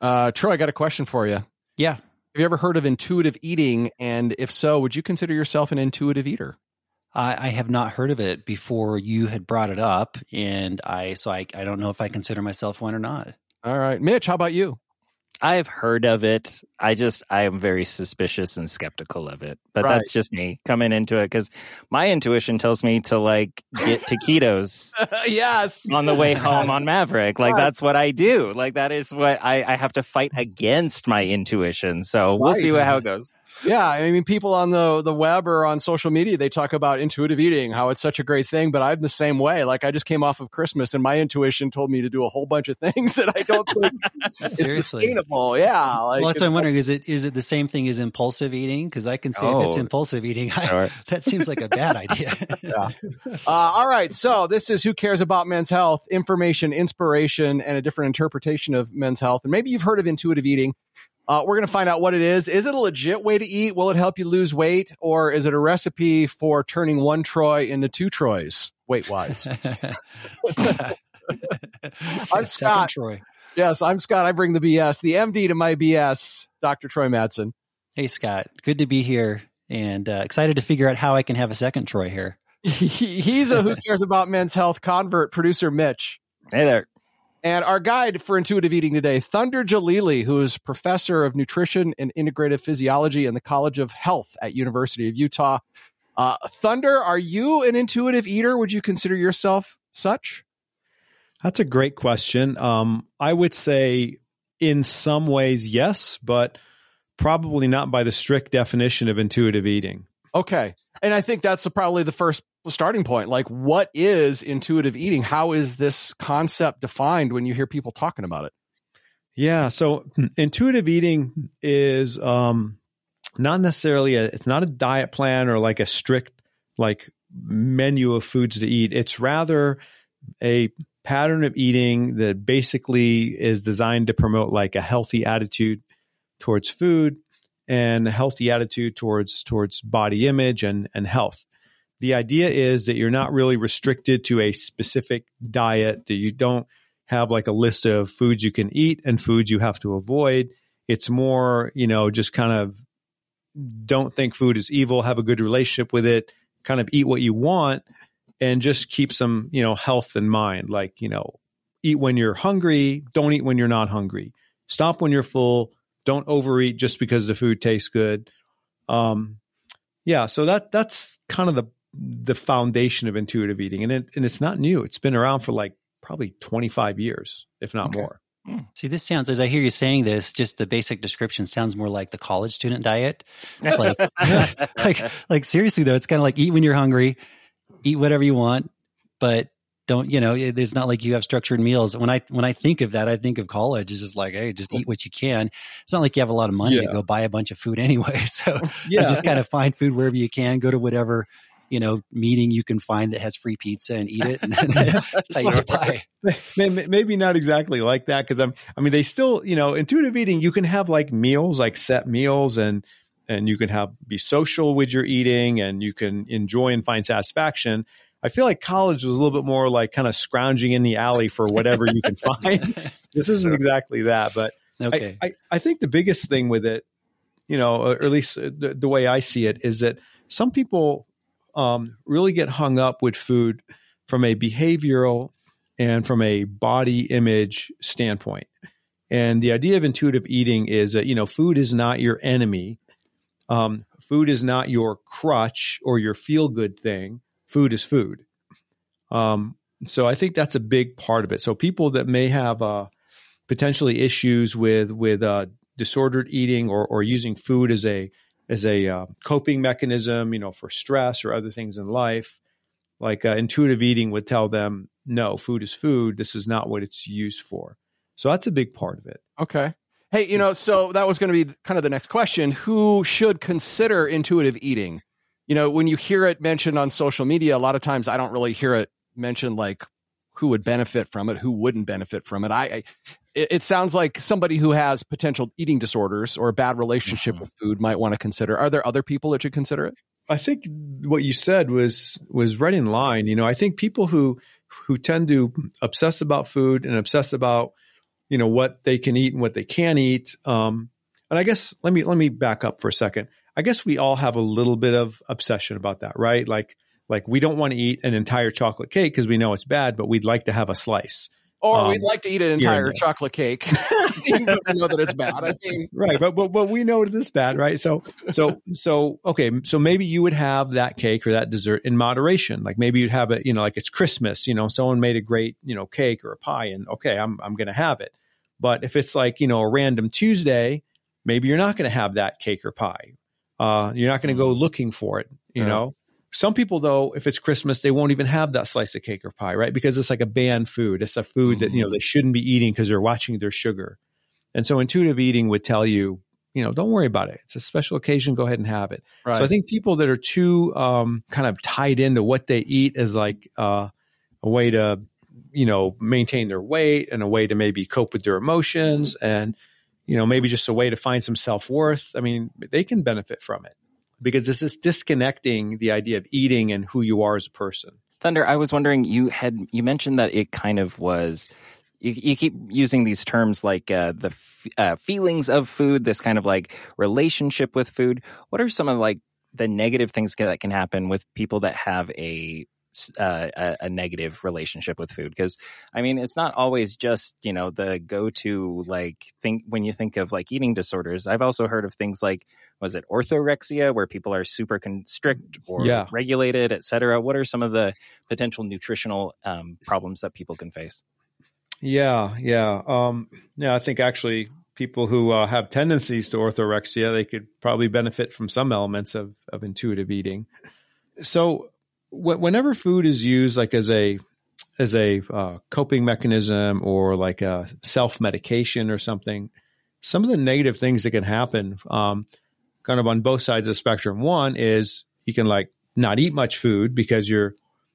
Uh, Troy, I got a question for you. Yeah. Have you ever heard of intuitive eating? And if so, would you consider yourself an intuitive eater? I, I have not heard of it before you had brought it up, and I so I, I don't know if I consider myself one or not. All right, Mitch, how about you? I've heard of it. I just I am very suspicious and skeptical of it. But Right. that's just me coming into it because my intuition tells me to like get taquitos yes. on the way home on Maverik. Like Yes. that's what I do. Like that is what I, I have to fight against my intuition. So we'll see what, how it goes. Yeah, I mean, people on the the web or on social media they talk about intuitive eating, how it's such a great thing. But I'm the same way. Like I just came off of Christmas, and my intuition told me to do a whole bunch of things that I don't think is Seriously. Sustainable. Yeah, like well, that's what I'm wondering. Is it is it the same thing as impulsive eating? Because I can say if it's Oh. impulsive eating, I, Sure. that seems like a bad idea. Uh, all right, so this is who cares about men's health, information, inspiration, and a different interpretation of men's health. And maybe you've heard of intuitive eating. Uh, we're going to find out what it is. Is it a legit way to eat? Will it help you lose weight, or is it a recipe for turning one Troy into two Troys weight wise? I'm Scott. Troy. Yes, I'm Scott. I bring the BS. The MD to my BS, Dr. Troy Madsen. Hey Scott, good to be here, and uh, excited to figure out how I can have a second Troy here. He's a who cares about men's health convert, producer Mitch. Hey there. And our guide for intuitive eating today, Thunder Jalili, who is professor of nutrition and integrative physiology in the College of Health at University of Utah. Uh, Thunder, are you an intuitive eater? Would you consider yourself such? That's a great question. Um, I would say in some ways, yes, but probably not by the strict definition of intuitive eating. Okay. And I think that's probably the first starting point. Like, what is intuitive eating? How is this concept defined when you hear people talking about it? Yeah. So intuitive eating is um, not necessarily a, it's not a diet plan or like a strict like menu of foods to eat. It's rather a pattern of eating that basically is designed to promote like a healthy attitude towards food and a healthy attitude towards towards body image and and health. The idea is that you're not really restricted to a specific diet that you don't have like a list of foods you can eat and foods you have to avoid. It's more, you know, just kind of don't think food is evil, have a good relationship with it, kind of eat what you want and just keep some, you know, health in mind. Like, you know, eat when you're hungry, don't eat when you're not hungry. Stop when you're full, don't overeat just because the food tastes good. Um yeah, so that that's kind of the the foundation of intuitive eating and it, and it's not new. It's been around for like probably 25 years, if not Okay. more. See, this sounds as I hear you saying this, just the basic description sounds more like the college student diet. It's like, like, like seriously though, it's kind of like eat when you're hungry, eat whatever you want, but don't you know? it- It's not like you have structured meals. When I when I think of that, I think of college. It's just like, hey, just eat what you can. It's not like you have a lot of money to go buy a bunch of food anyway. So Yeah. just kind of find food wherever you can. Go to whatever you know meeting you can find that has free pizza and eat it. And that's how you get by. Maybe not exactly like that because I'm I mean they still you know intuitive eating you can have like meals like set meals and and you can have be social with your eating and you can enjoy and find satisfaction. I feel like college was a little bit more like kind of scrounging in the alley for whatever you can find. This isn't exactly that, but Okay. I, I, I think the biggest thing with it, you know, or at least the, the way I see it, is that some people um, really get hung up with food from a behavioral and from a body image standpoint. And the idea of intuitive eating is that, you know, food is not your enemy. Um, food is not your crutch or your feel good thing. Food is food. Um, so I think that's a big part of it. So people that may have uh, potentially issues with with uh, disordered eating or or using food as a as a uh, coping mechanism, you know, for stress or other things in life, like uh, intuitive eating would tell them, no, food is food. This is not what it's used for. So that's a big part of it. Okay. Hey, you know, so that was going to be kind of the next question. Who should consider intuitive eating? You know, when you hear it mentioned on social media, a lot of times I don't really hear it mentioned like who would benefit from it, who wouldn't benefit from it. I, I it, it sounds like somebody who has potential eating disorders or a bad relationship mm-hmm. with food might want to consider. Are there other people that should consider it? I think what you said was was right in line. You know, I think people who who tend to obsess about food and obsess about you know what they can eat and what they can't eat. Um, and I guess let me let me back up for a second. I guess we all have a little bit of obsession about that, right? Like like we don't want to eat an entire chocolate cake because we know it's bad, but we'd like to have a slice. Or Um, we'd like to eat an entire chocolate cake. Even though we know that it's bad. I mean, right but, but but we know it is bad right so so so okay so maybe you would have that cake or that dessert in moderation like maybe you'd have it you know like it's christmas you know someone made a great you know cake or a pie and okay i'm i'm going to have it but if it's like you know a random tuesday maybe you're not going to have that cake or pie uh you're not going to go looking for it you Yeah. know some people though if it's christmas they won't even have that slice of cake or pie right because it's like a banned food it's a food that you know they shouldn't be eating because they're watching their sugar and so intuitive eating would tell you, you know, don't worry about it. It's a special occasion. Go ahead and have it. right. So I think people that are too um, kind of tied into what they eat as like uh, a way to, you know, maintain their weight and a way to maybe cope with their emotions and, you know, maybe just a way to find some self worth. I mean, they can benefit from it because this is disconnecting the idea of eating and who you are as a person. Thunder, I was wondering you had you mentioned that it kind of was. You, you keep using these terms like uh, the f- uh, feelings of food, this kind of like relationship with food. What are some of like the negative things that can happen with people that have a uh, a, a negative relationship with food? Because I mean, it's not always just you know the go to like think when you think of like eating disorders. I've also heard of things like was it orthorexia where people are super constrict or Yeah. regulated, et cetera. What are some of the potential nutritional um, problems that people can face? Yeah, yeah, um, yeah. I think actually people who uh, have tendencies to orthorexia they could probably benefit from some elements of of intuitive eating. So, whenever food is used like as a as a uh, coping mechanism or like a self medication or something, some of the negative things that can happen, um, kind of on both sides of the spectrum. One is you can like not eat much food because you're,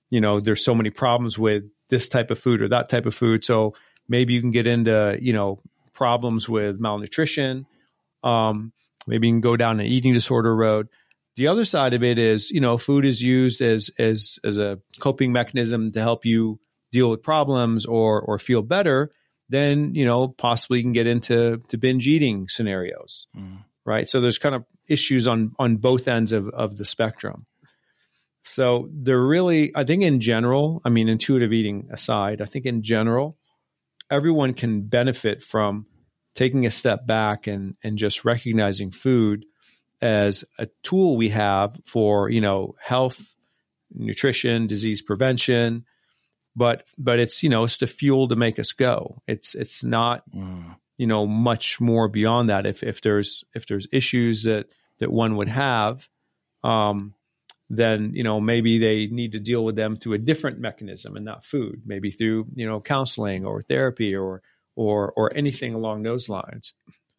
you know, there's so many problems with this type of food or that type of food. So maybe you can get into, you know, problems with malnutrition. Um, maybe you can go down an eating disorder road. The other side of it is, you know, food is used as as as a coping mechanism to help you deal with problems or or feel better. Then you know, possibly you can get into to binge eating scenarios, Mm. right? So there's kind of issues on on both ends of of the spectrum. So they're really, I think in general, I mean, intuitive eating aside, I think in general, everyone can benefit from taking a step back and and just recognizing food as a tool we have for you know health, nutrition, disease prevention, but but it's you know it's the fuel to make us go. It's it's not Mm. you know much more beyond that. If if there's if there's issues that that one would have, um, then you know maybe they need to deal with them through a different mechanism and not food. Maybe through you know counseling or therapy or or or anything along those lines.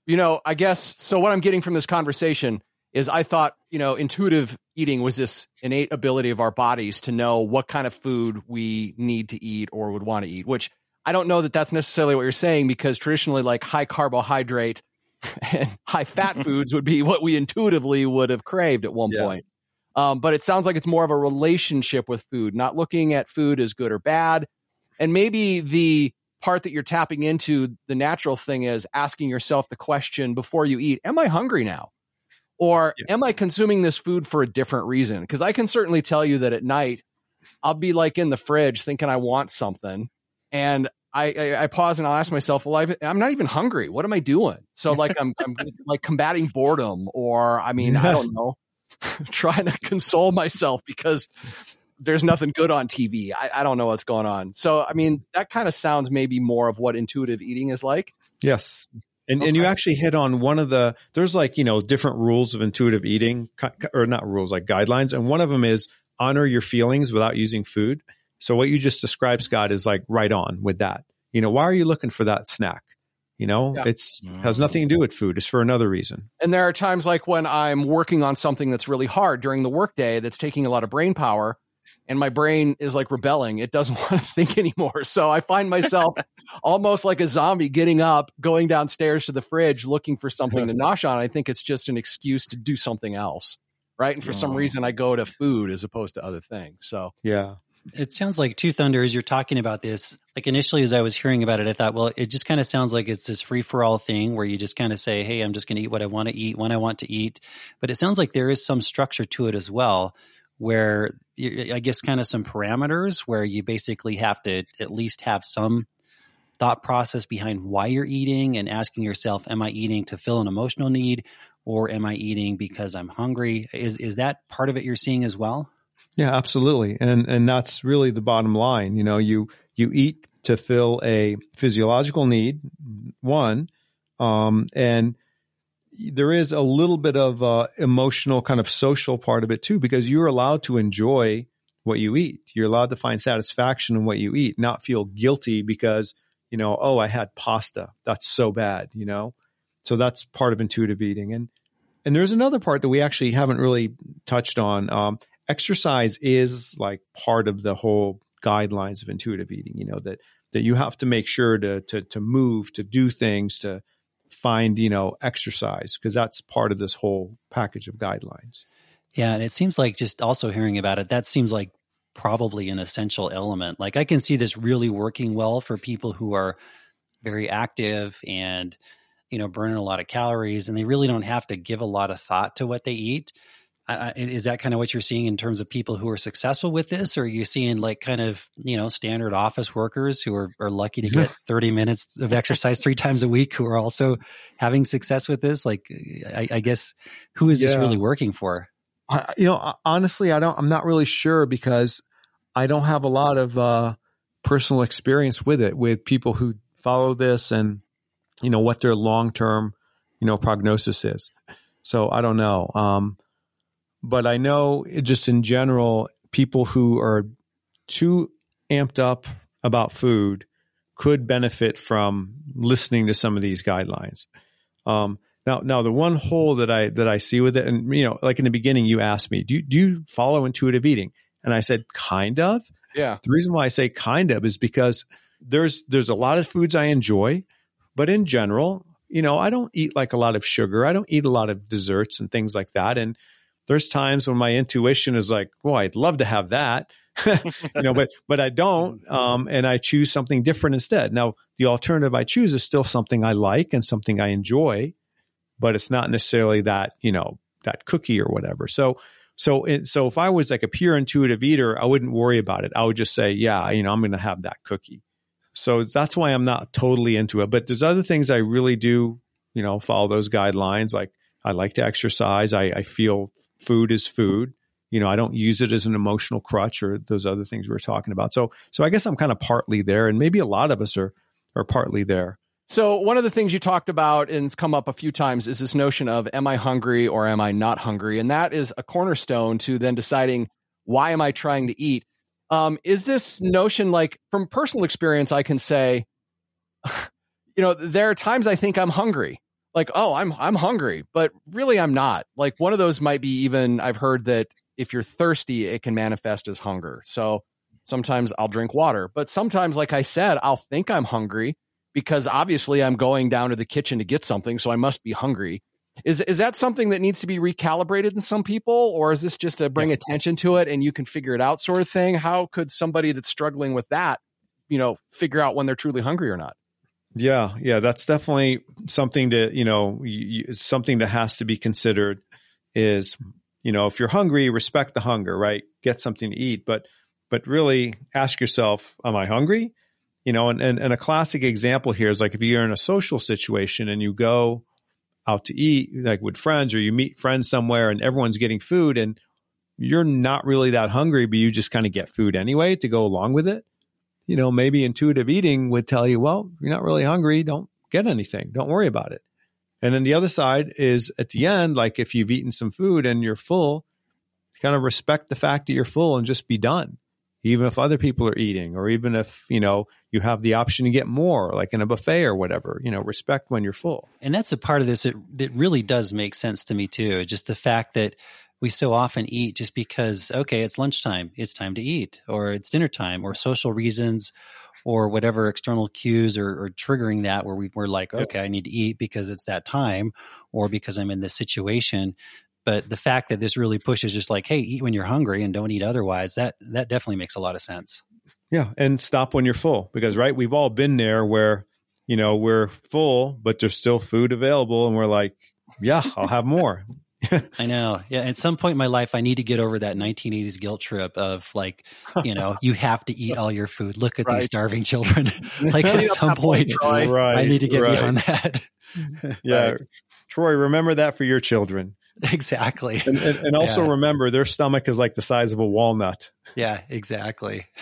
you know, I guess so. What I'm getting from this conversation is I thought, you know, intuitive eating was this innate ability of our bodies to know what kind of food we need to eat or would want to eat, which I don't know that that's necessarily what you're saying because traditionally, like high carbohydrate and high fat foods would be what we intuitively would have craved at one Yeah. point. Um, but it sounds like it's more of a relationship with food, not looking at food as good or bad. And maybe the part that you're tapping into, the natural thing is asking yourself the question before you eat Am I hungry now? Or Yeah. am I consuming this food for a different reason? Because I can certainly tell you that at night, I'll be like in the fridge thinking I want something. And I, I, I pause and I'll ask myself, well, I've, I'm not even hungry. What am I doing? So like I'm, I'm like combating boredom or I mean, I don't know, trying to console myself because there's nothing good on TV. I, I don't know what's going on. So, I mean, that kind of sounds maybe more of what intuitive eating is like. Yes. And, and you actually hit on one of the there's like you know different rules of intuitive eating or not rules like guidelines. And one of them is honor your feelings without using food. So what you just described scott is like right on with that. You know why are you looking for that snack? You know Yeah. it's has nothing to do with food. It's for another reason. And there are times like when I'm working on something that's really hard during the workday that's taking a lot of brain power and my brain is like rebelling. It doesn't want to think anymore. So I find myself almost like a zombie getting up, going downstairs to the fridge, looking for something to nosh on. I think it's just an excuse to do something else. Right. And for some Oh. reason, I go to food as opposed to other things. So yeah It sounds like two thunders. You're talking about this like initially as I was hearing about it, I thought, well, it just kind of sounds like it's this free for all thing where you just kind of say, Hey, I'm just going to eat what I want to eat when I want to eat. But it sounds like there is some structure to it as well, where I guess kind of some parameters where you basically have to at least have some thought process behind why you're eating and asking yourself, am I eating to fill an emotional need or am I eating because I'm hungry? Is, is that part of it you're seeing as well? Yeah, absolutely. And, and that's really the bottom line. You know, you, you eat to fill a physiological need, one, um, and there is a little bit of uh, emotional kind of social part of it too, because you're allowed to enjoy what you eat. You're allowed to find satisfaction in what you eat, not feel guilty because, you know, oh, I had pasta. That's so bad, you know? So that's part of intuitive eating. And, and there's another part that we actually haven't really touched on. Um, exercise is like part of the whole guidelines of intuitive eating, you know, that, that you have to make sure to, to, to move, to do things, to, find, you know, exercise because that's part of this whole package of guidelines. Yeah. And it seems like just also hearing about it, that seems like probably an essential element. Like I can see this really working well for people who are very active and, you know, burning a lot of calories and they really don't have to give a lot of thought to what they eat is that kind of what you're seeing in terms of people who are successful with this? Or are you seeing like kind of you know standard office workers who are, are lucky to get 30 minutes of exercise three times a week who are also having success with this? Like i, I guess who is yeah. this really working for? I, you know honestly i don't i'm not really sure because i don't have a lot of uh, personal experience with it with people who follow this and you know what their long-term you know prognosis is. So i don't know. Um, but I know just in general, people who are too amped up about food could benefit from listening to some of these guidelines. Um, now, now the one hole that I that I see with it, and you know, like in the beginning, you asked me, do you, do you follow intuitive eating? And I said, kind of. Yeah. The reason why I say kind of is because there's there's a lot of foods I enjoy, but in general, you know, I don't eat like a lot of sugar. I don't eat a lot of desserts and things like that. And there's times when my intuition is like, "Well, I'd love to have that," you know, but but I don't, um, and I choose something different instead. Now, the alternative I choose is still something I like and something I enjoy, but it's not necessarily that you know that cookie or whatever. So. So, it, so if I was like a pure intuitive eater, I wouldn't worry about it. I would just say, yeah, you know, I'm going to have that cookie. So that's why I'm not totally into it. But there's other things I really do, you know, follow those guidelines. Like I like to exercise. I, I feel food is food. You know, I don't use it as an emotional crutch or those other things we are talking about. So, so I guess I'm kind of partly there, and maybe a lot of us are are partly there. So, one of the things you talked about and it's come up a few times is this notion of am I hungry or am I not hungry? And that is a cornerstone to then deciding why am I trying to eat? Um, is this notion like from personal experience, I can say, you know, there are times I think I'm hungry like, oh, I'm I'm hungry, but really I'm not. Like one of those might be even I've heard that if you're thirsty, it can manifest as hunger. So sometimes I'll drink water, but sometimes, like I said, I'll think I'm hungry because obviously I'm going down to the kitchen to get something, so I must be hungry. Is is that something that needs to be recalibrated in some people, or is this just to bring attention to it and you can figure it out, sort of thing? How could somebody that's struggling with that, you know, figure out when they're truly hungry or not? Yeah, yeah, that's definitely something to you know you, something that has to be considered. Is you know if you're hungry, respect the hunger, right? Get something to eat, but but really ask yourself, am I hungry? You know, and, and and a classic example here is like if you're in a social situation and you go out to eat, like with friends, or you meet friends somewhere and everyone's getting food and you're not really that hungry, but you just kind of get food anyway to go along with it you know, maybe intuitive eating would tell you, well, you're not really hungry. Don't get anything. Don't worry about it. And then the other side is at the end, like if you've eaten some food and you're full, kind of respect the fact that you're full and just be done. Even if other people are eating, or even if, you know, you have the option to get more, like in a buffet or whatever, you know, respect when you're full. And that's a part of this that, that really does make sense to me too. Just the fact that we so often eat just because okay it's lunchtime it's time to eat or it's dinner time or social reasons or whatever external cues are, are triggering that where we, we're like okay i need to eat because it's that time or because i'm in this situation. But the fact that this really pushes just like hey eat when you're hungry and don't eat otherwise that that definitely makes a lot of sense. Yeah, and stop when you're full because right, we've all been there where you know we're full, but there's still food available, and we're like, yeah, I'll have more. I know. Yeah. At some point in my life, I need to get over that 1980s guilt trip of like, you know, you have to eat all your food. Look at Right. these starving children. like at some point, point, Troy. right, I need to get right. beyond that. Yeah, Right. Troy, remember that for your children, exactly. and and, and also Yeah. remember their stomach is like the size of a walnut. Yeah, exactly.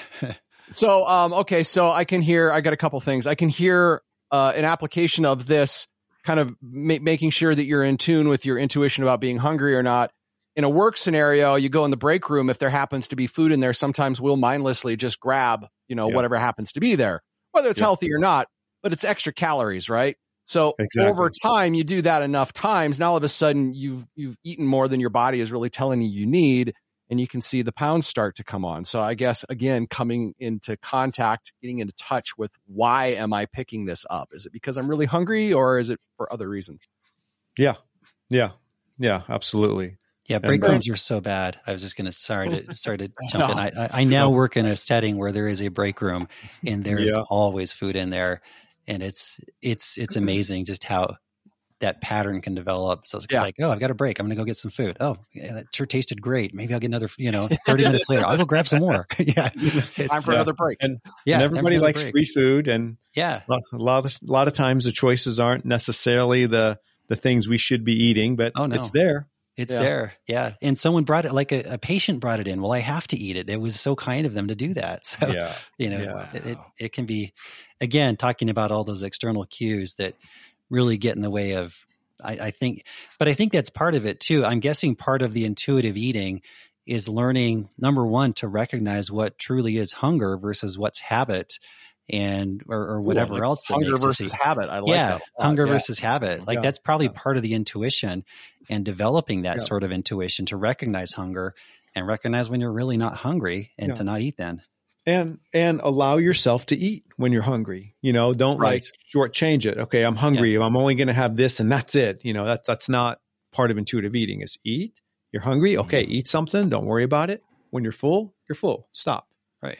So, um, okay, so I can hear. I got a couple things. I can hear uh, an application of this kind of ma- making sure that you're in tune with your intuition about being hungry or not. In a work scenario, you go in the break room. If there happens to be food in there, sometimes we'll mindlessly just grab, you know, Yeah. whatever happens to be there, whether it's Yeah. healthy or not. But it's extra calories, right? So Exactly. over time, you do that enough times. Now all of a sudden, you've you've eaten more than your body is really telling you you need, and you can see the pounds start to come on. So I guess again, coming into contact, getting into touch with why am I picking this up? Is it because I'm really hungry, or is it for other reasons? Yeah, yeah, yeah, absolutely. Yeah, break uh, rooms are so bad. I was just gonna sorry to sorry to jump in. I, I, I now work in a setting where there is a break room, and there is Yeah. always food in there, and it's it's it's amazing just how that pattern can develop. So it's Yeah. like, oh, I've got a break. I'm gonna go get some food. Oh, yeah, that sure tasted great. Maybe I'll get another. You know, 30 minutes later, I'll go grab some more. yeah, Time for uh, another break. And, yeah. and everybody likes break. free food, and Yeah, a lot of a lot of times the choices aren't necessarily the the things we should be eating, but Oh, no. it's there. It's Yeah. there. Yeah. And someone brought it, like a, a patient brought it in. Well, I have to eat it. It was so kind of them to do that. So, Yeah, you know, Yeah. it, it, it can be, again, talking about all those external cues that really get in the way of, I, I think, but I think that's part of it too. I'm guessing part of the intuitive eating is learning, number one, to recognize what truly is hunger versus what's habit and, or, or whatever Like else that hunger versus habit. I like yeah, that. hunger Yeah. versus habit. Like Yeah, that's probably yeah. part of the intuition and developing that sort of intuition to recognize hunger and recognize when you're really not hungry and to not eat then. And and allow yourself to eat when you're hungry. You know, don't Right. like shortchange it. Okay, I'm hungry. I'm only going to have this, and that's it. You know, that's that's not part of intuitive eating. Is eat. You're hungry. Okay, mm-hmm. eat something. Don't worry about it. When you're full, you're full. Stop. Right.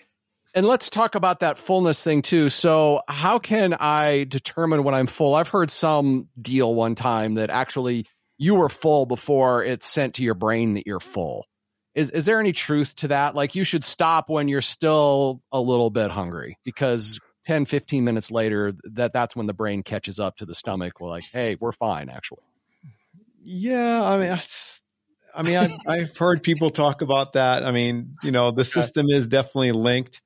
And let's talk about that fullness thing too. So, how can I determine when I'm full? I've heard some deal one time that actually you were full before it's sent to your brain that you're full. Is is there any truth to that? Like you should stop when you're still a little bit hungry because 10 15 minutes later that that's when the brain catches up to the stomach. We're like, "Hey, we're fine actually." Yeah, I mean, I mean, I've, I've heard people talk about that. I mean, you know, the system is definitely linked.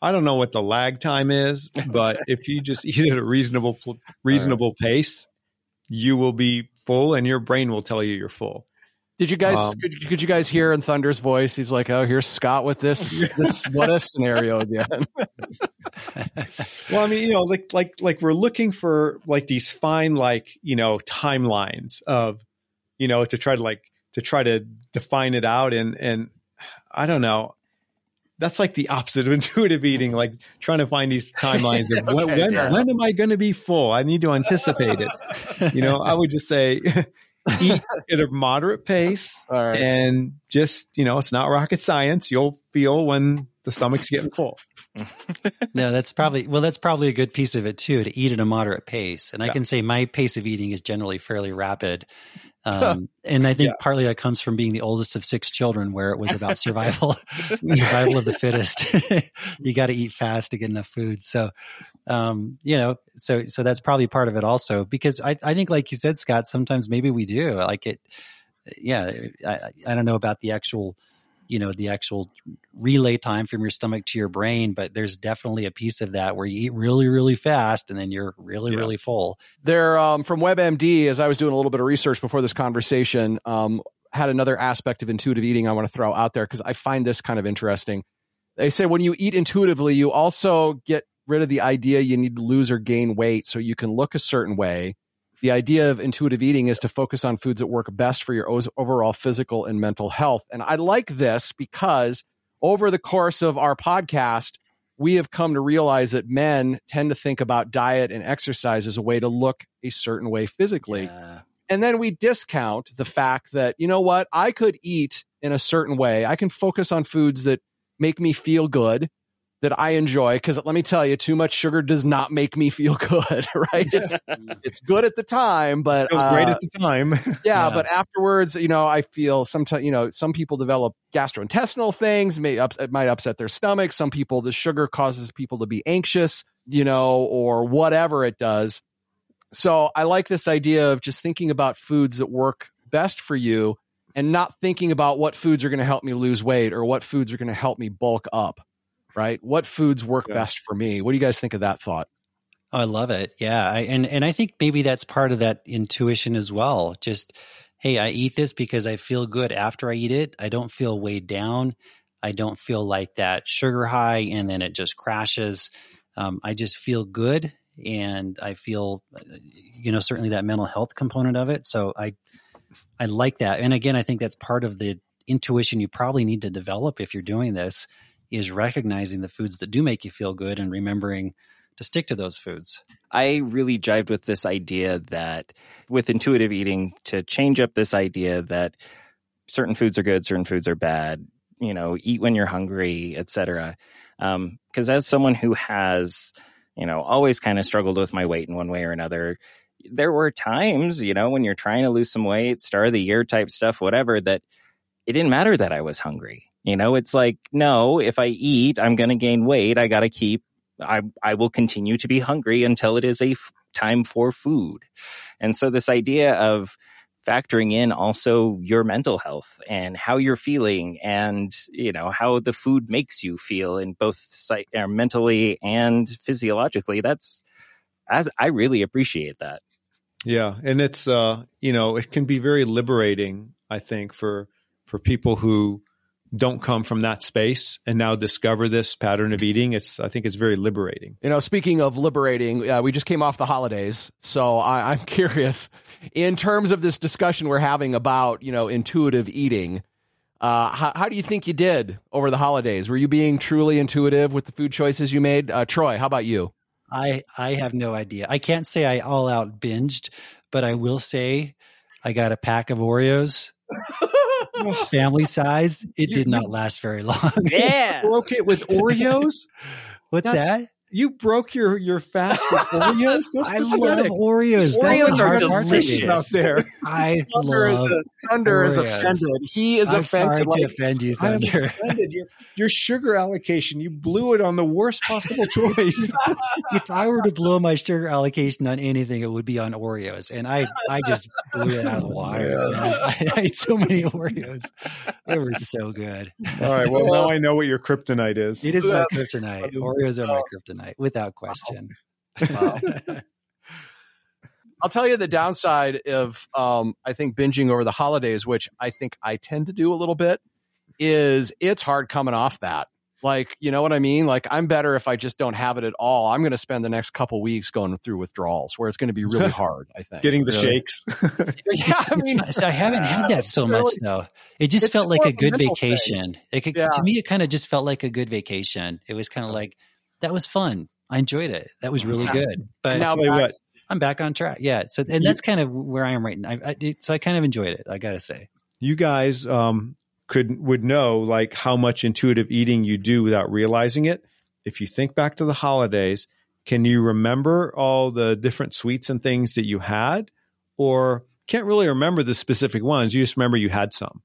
I don't know what the lag time is, but if you just eat at a reasonable reasonable pace, you will be full, and your brain will tell you you're full. Did you guys Um, could, could you guys hear in Thunder's voice? He's like, "Oh, here's Scott with this this what if scenario again." Well, I mean, you know, like like like we're looking for like these fine like you know timelines of you know to try to like to try to define it out and and I don't know. That's like the opposite of intuitive eating, like trying to find these timelines of Okay, when, yeah. when am I going to be full? I need to anticipate it. You know, I would just say eat at a moderate pace All right. and just, you know, it's not rocket science. You'll feel when the stomach's getting full. No, that's probably, well, that's probably a good piece of it too, to eat at a moderate pace. And I can say my pace of eating is generally fairly rapid. Um, and I think Yeah. partly that comes from being the oldest of six children, where it was about survival, survival of the fittest. you got to eat fast to get enough food. So, um, you know, so so that's probably part of it also. Because I I think, like you said, Scott, sometimes maybe we do like it. Yeah, I I don't know about the actual, you know, the actual relay time from your stomach to your brain, but there's definitely a piece of that where you eat really really fast and then you're really Yeah. really full. There, um, from WebMD, as I was doing a little bit of research before this conversation, um, had another aspect of intuitive eating I want to throw out there because I find this kind of interesting. They say when you eat intuitively, you also get rid of the idea you need to lose or gain weight so you can look a certain way. The idea of intuitive eating is to focus on foods that work best for your overall physical and mental health. And I like this because over the course of our podcast, we have come to realize that men tend to think about diet and exercise as a way to look a certain way physically. Yeah. And then we discount the fact that, you know what, I could eat in a certain way. I can focus on foods that make me feel good that I enjoy because let me tell you, too much sugar does not make me feel good, right? It's it's good at the time, but Feels uh, great at the time. yeah, Yeah. but afterwards, you know, I feel sometimes, you know, some people develop gastrointestinal things, may ups, it might upset their stomach. Some people, the sugar causes people to be anxious, you know, or whatever it does. So I like this idea of just thinking about foods that work best for you and not thinking about what foods are going to help me lose weight or what foods are going to help me bulk up, right? What foods work Yeah. best for me? What do you guys think of that thought? Oh, I love it. Yeah. I, and, and I think maybe that's part of that intuition as well. Just, hey, I eat this because I feel good after I eat it. I don't feel weighed down. I don't feel like that sugar high and then it just crashes. Um, I just feel good and I feel, uh, you know, certainly that mental health component of it. So I, I like that. And again, I think that's part of the intuition you probably need to develop if you're doing this is recognizing the foods that do make you feel good and remembering to stick to those foods. I really jived with this idea that with intuitive eating to change up this idea that certain foods are good, certain foods are bad, you know, eat when you're hungry, etc. Um, cause as someone who has, you know, always kind of struggled with my weight in one way or another, there were times, you know, when you're trying to lose some weight, start of the year type stuff, whatever, that it didn't matter that I was hungry. You know, it's like, no, if I eat, I'm going to gain weight. I got to keep I I will continue to be hungry until it is a f- time for food. And so this idea of factoring in also your mental health and how you're feeling and you know how the food makes you feel in both psych- uh, mentally and physiologically that's as I really appreciate that. Yeah, and it's uh, you know, it can be very liberating, I think, for for people who don't come from that space and now discover this pattern of eating. It's I think it's very liberating. You know, speaking of liberating, uh, we just came off the holidays, so I, I'm curious in terms of this discussion we're having about you know intuitive eating. Uh, how, how do you think you did over the holidays? Were you being truly intuitive with the food choices you made? Uh, Troy, how about you? I I have no idea. I can't say I all out binged, but I will say I got a pack of Oreos, family size. It did not last very long. Yeah. Broke it with Oreos. What's That- that? You broke your your fast with Oreos. That's I love. Oreos. Oreos are hard part to delicious. out there. I Thunder is, a, Thunder is offended. He is I'm sorry offended. to offend you, I am Thunder. offended. Your your sugar allocation, you blew it on the worst possible choice. if I were to blow my sugar allocation on anything, it would be on Oreos, and I I just blew it out of the water. man. I, I ate so many Oreos; they were so good. All right. Well, now I know what your kryptonite is. It is my kryptonite. Oh, Oreos are my kryptonite, without question. I'll tell you the downside of um, I think binging over the holidays, which I think I tend to do a little bit, is it's hard coming off that. Like, you know what I mean? Like, I'm better if I just don't have it at all. I'm going to spend the next couple weeks going through withdrawals, where it's going to be really hard. I think Getting the Really. shakes. Yeah, It's- I mean, not- so I haven't had that so it's much really- though. It just felt like a good mental thing. vacation. It could, Yeah. To me, it kind of just felt like a good vacation. It was kind of like that was fun. I enjoyed it. That was really Yeah. good. But now what, I'm back on track. Yeah. So, and that's kind of where I am right now. I, I, so I kind of enjoyed it. I got to say. you guys um, could would know like how much intuitive eating you do without realizing it. If you think back to the holidays, can you remember all the different sweets and things that you had, or can't really remember the specific ones? You just remember you had some.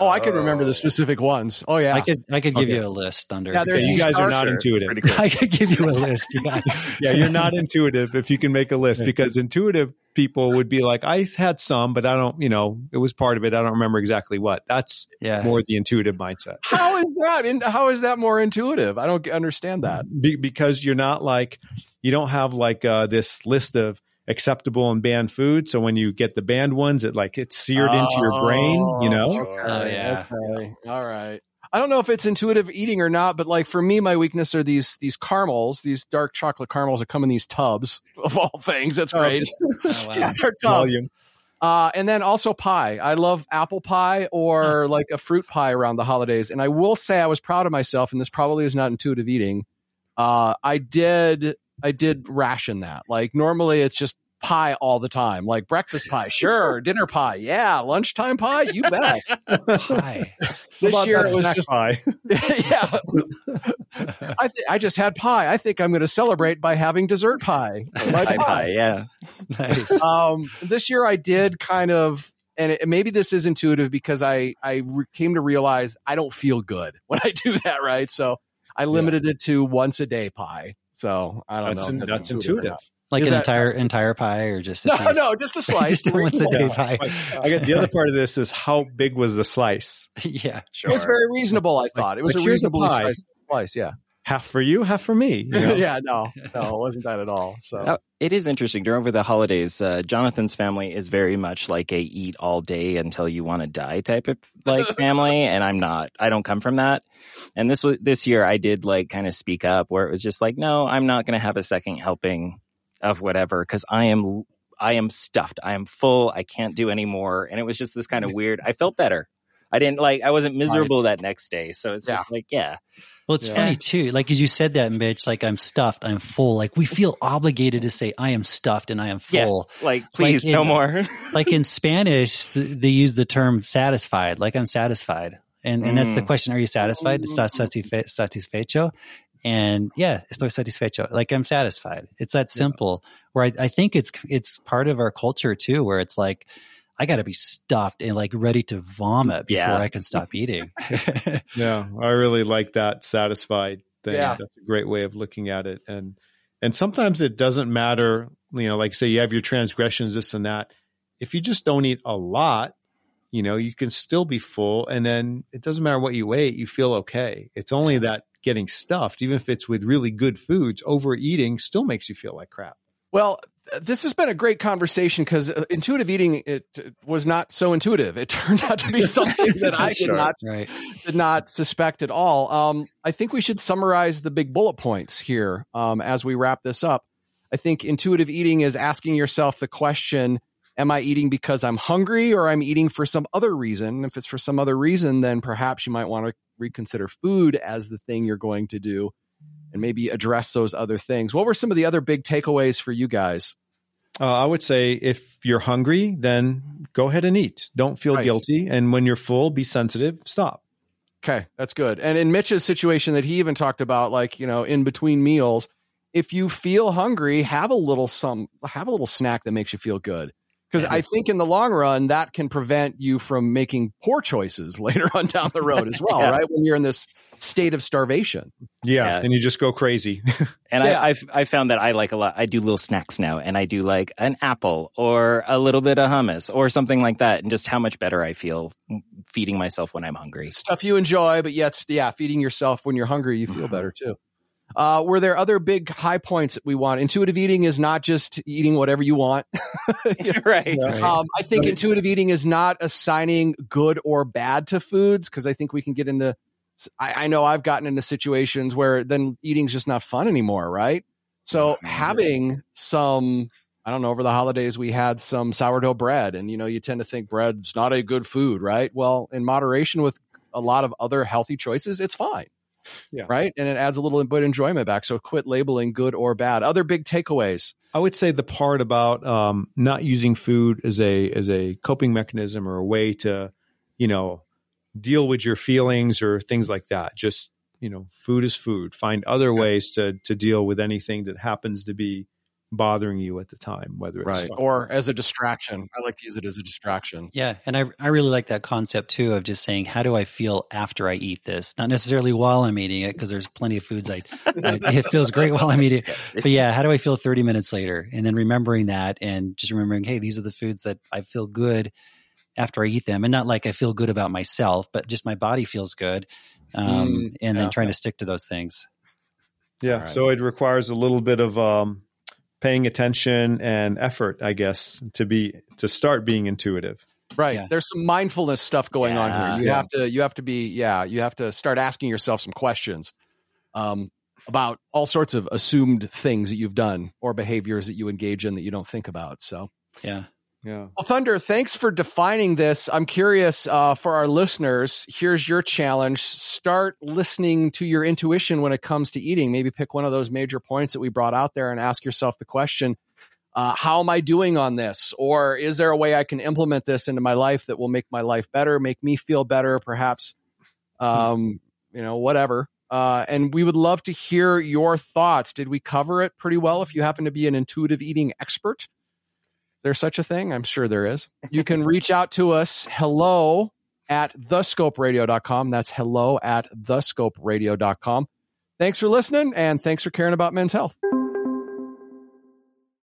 Oh, I can remember the specific ones. Oh yeah, I could, I could give Okay. you a list, Thunder. Yeah, there's Okay, you these guys are not intuitive. Pretty. I could give you a list. Yeah. yeah, you're not intuitive if you can make a list because intuitive people would be like, I had some, but I don't, you know, it was part of it. I don't remember exactly what. That's Yeah. more the intuitive mindset. how is that? In, how is that more intuitive? I don't understand that. Be- because you're not like, you don't have like uh, this list of acceptable and banned food. So when you get the banned ones, it like it's seared into your brain, you know? Okay, Oh, yeah. Okay. All right. I don't know if it's intuitive eating or not, but like for me, my weakness are these these caramels, these dark chocolate caramels that come in these tubs of all things. That's great. Oh, wow. yeah, they're tubs. Volume. Uh, and then also pie. I love apple pie or like a fruit pie around the holidays. And I will say I was proud of myself, and this probably is not intuitive eating. Uh, I did I did ration that. Like normally it's just pie all the time, like breakfast pie, sure, dinner pie, yeah, lunchtime pie, you bet. Pie. This How year it was just pie. yeah. I th- I just had pie. I think I'm going to celebrate by having dessert pie. Pie pie, yeah. Nice. um, this year I did kind of, and it, maybe this is intuitive because I I re- came to realize I don't feel good when I do that. Right, so I limited it to once a day pie. So I don't That's, know. in- if that's intuitive. Like Is an that- entire entire pie or just a No, piece? no, just a slice. just a once a day pie. I got the other part of this is how big was the slice? yeah. sure. It was very reasonable. I thought it was like, a here's a reasonably pie. slice. Yeah, Half for you, half for me. you know? yeah. No, no, it wasn't that at all. So Now, it is interesting. During over the holidays, uh, Jonathan's family is very much like a eat all day until you want to die type of like family, and I'm not. I don't come from that. And this was this year, I did like kind of speak up where it was just like, no, I'm not going to have a second helping of whatever because I am I am stuffed. I am full. I can't do anymore. And it was just this kind of weird. I felt better. I didn't like. I wasn't miserable that next day. So it's just like, yeah, Well, it's Yeah. funny too. Like as you said that, Mitch. Like I'm stuffed. I'm full. Like we feel obligated to say I am stuffed and I am full. yes, like please, in- no more. like in Spanish, th- they use the term satisfied. Like I'm satisfied, and and that's the Mm. question: Are you satisfied? Estás satisfe- satisfecho? And yeah, estoy satisfecho. Like I'm satisfied. It's that simple. Where I, I think it's it's part of our culture too, where it's like I got to be stuffed and like ready to vomit before Yeah. I can stop eating. Yeah, I really like that satisfied thing. Yeah. That's a great way of looking at it. And and sometimes it doesn't matter, you know, like say you have your transgressions, this and that. If you just don't eat a lot, you know, you can still be full and then it doesn't matter what you ate, you feel okay. It's only that getting stuffed, even if it's with really good foods, overeating still makes you feel like crap. Well, this has been a great conversation because intuitive eating it uh, was not so intuitive. It turned out to be something that I did not right. did not suspect at all. Um, I think we should summarize the big bullet points here um, as we wrap this up. I think intuitive eating is asking yourself the question: Am I eating because I'm hungry, or I'm eating for some other reason? If it's for some other reason, then perhaps you might want to reconsider food as the thing you're going to do, and maybe address those other things. What were some of the other big takeaways for you guys? Uh, I would say if you're hungry, then go ahead and eat. Don't feel Right. guilty. And when you're full, be sensitive. Stop. Okay, that's good. And in Mitch's situation that he even talked about, like, you know, in between meals, if you feel hungry, have a little some have a little snack that makes you feel good. Because I think in the long run, that can prevent you from making poor choices later on down the road as well, Yeah. right? When you're in this state of starvation. Yeah. Yeah. And you just go crazy. And Yeah. I, I've I found that I like a lot. I do little snacks now, and I do like an apple or a little bit of hummus or something like that, and just how much better I feel feeding myself when I'm hungry. Stuff you enjoy, but yet, yeah, feeding yourself when you're hungry, you feel mm-hmm. better too. Uh, were there other big high points that we want? Intuitive eating is not just eating whatever you want. You know, right. Right. Um, I think intuitive eating is not assigning good or bad to foods because I think we can get into. I, I know I've gotten into situations where then eating's just not fun anymore, right? So having some, I don't know, over the holidays we had some sourdough bread, and you know you tend to think bread's not a good food, right? Well, in moderation with a lot of other healthy choices, it's fine. Yeah. Right. And it adds a little bit of enjoyment back. So quit labeling good or bad. Other big takeaways. I would say the part about um, not using food as a as a coping mechanism or a way to, you know, deal with your feelings or things like that. Just you know, food is food. Find other ways to to deal with anything that happens to be bothering you at the time, whether it's Right. Or as a distraction. I like to use it as a distraction. Yeah, and I I really like that concept too of just saying how do I feel after I eat this, not necessarily while I'm eating it because there's plenty of foods I, I it feels great while I'm eating. it. But yeah, how do I feel 30 minutes later, and then remembering that and just remembering, hey, these are the foods that I feel good after I eat them, and not like I feel good about myself, but just my body feels good, um, Mm, and yeah. then trying to stick to those things. yeah. All right. So it requires a little bit of um, paying attention and effort, I guess, to be to start being intuitive. Right. Yeah. There's some mindfulness stuff going on here. You Yeah. have to you have to be yeah, you have to start asking yourself some questions um about all sorts of assumed things that you've done or behaviors that you engage in that you don't think about. So Yeah. Yeah. well, Thunder, thanks for defining this. I'm curious uh, for our listeners. Here's your challenge: start listening to your intuition when it comes to eating. Maybe pick one of those major points that we brought out there and ask yourself the question: uh, how am I doing on this? Or is there a way I can implement this into my life that will make my life better, make me feel better, perhaps, um, you know, whatever. Uh, and we would love to hear your thoughts. Did we cover it pretty well? If you happen to be an intuitive eating expert, there's such a thing. I'm sure there is. You can reach out to us. Hello at thescoperadio.com. That's hello at thescoperadio.com. Thanks for listening and thanks for caring about men's health.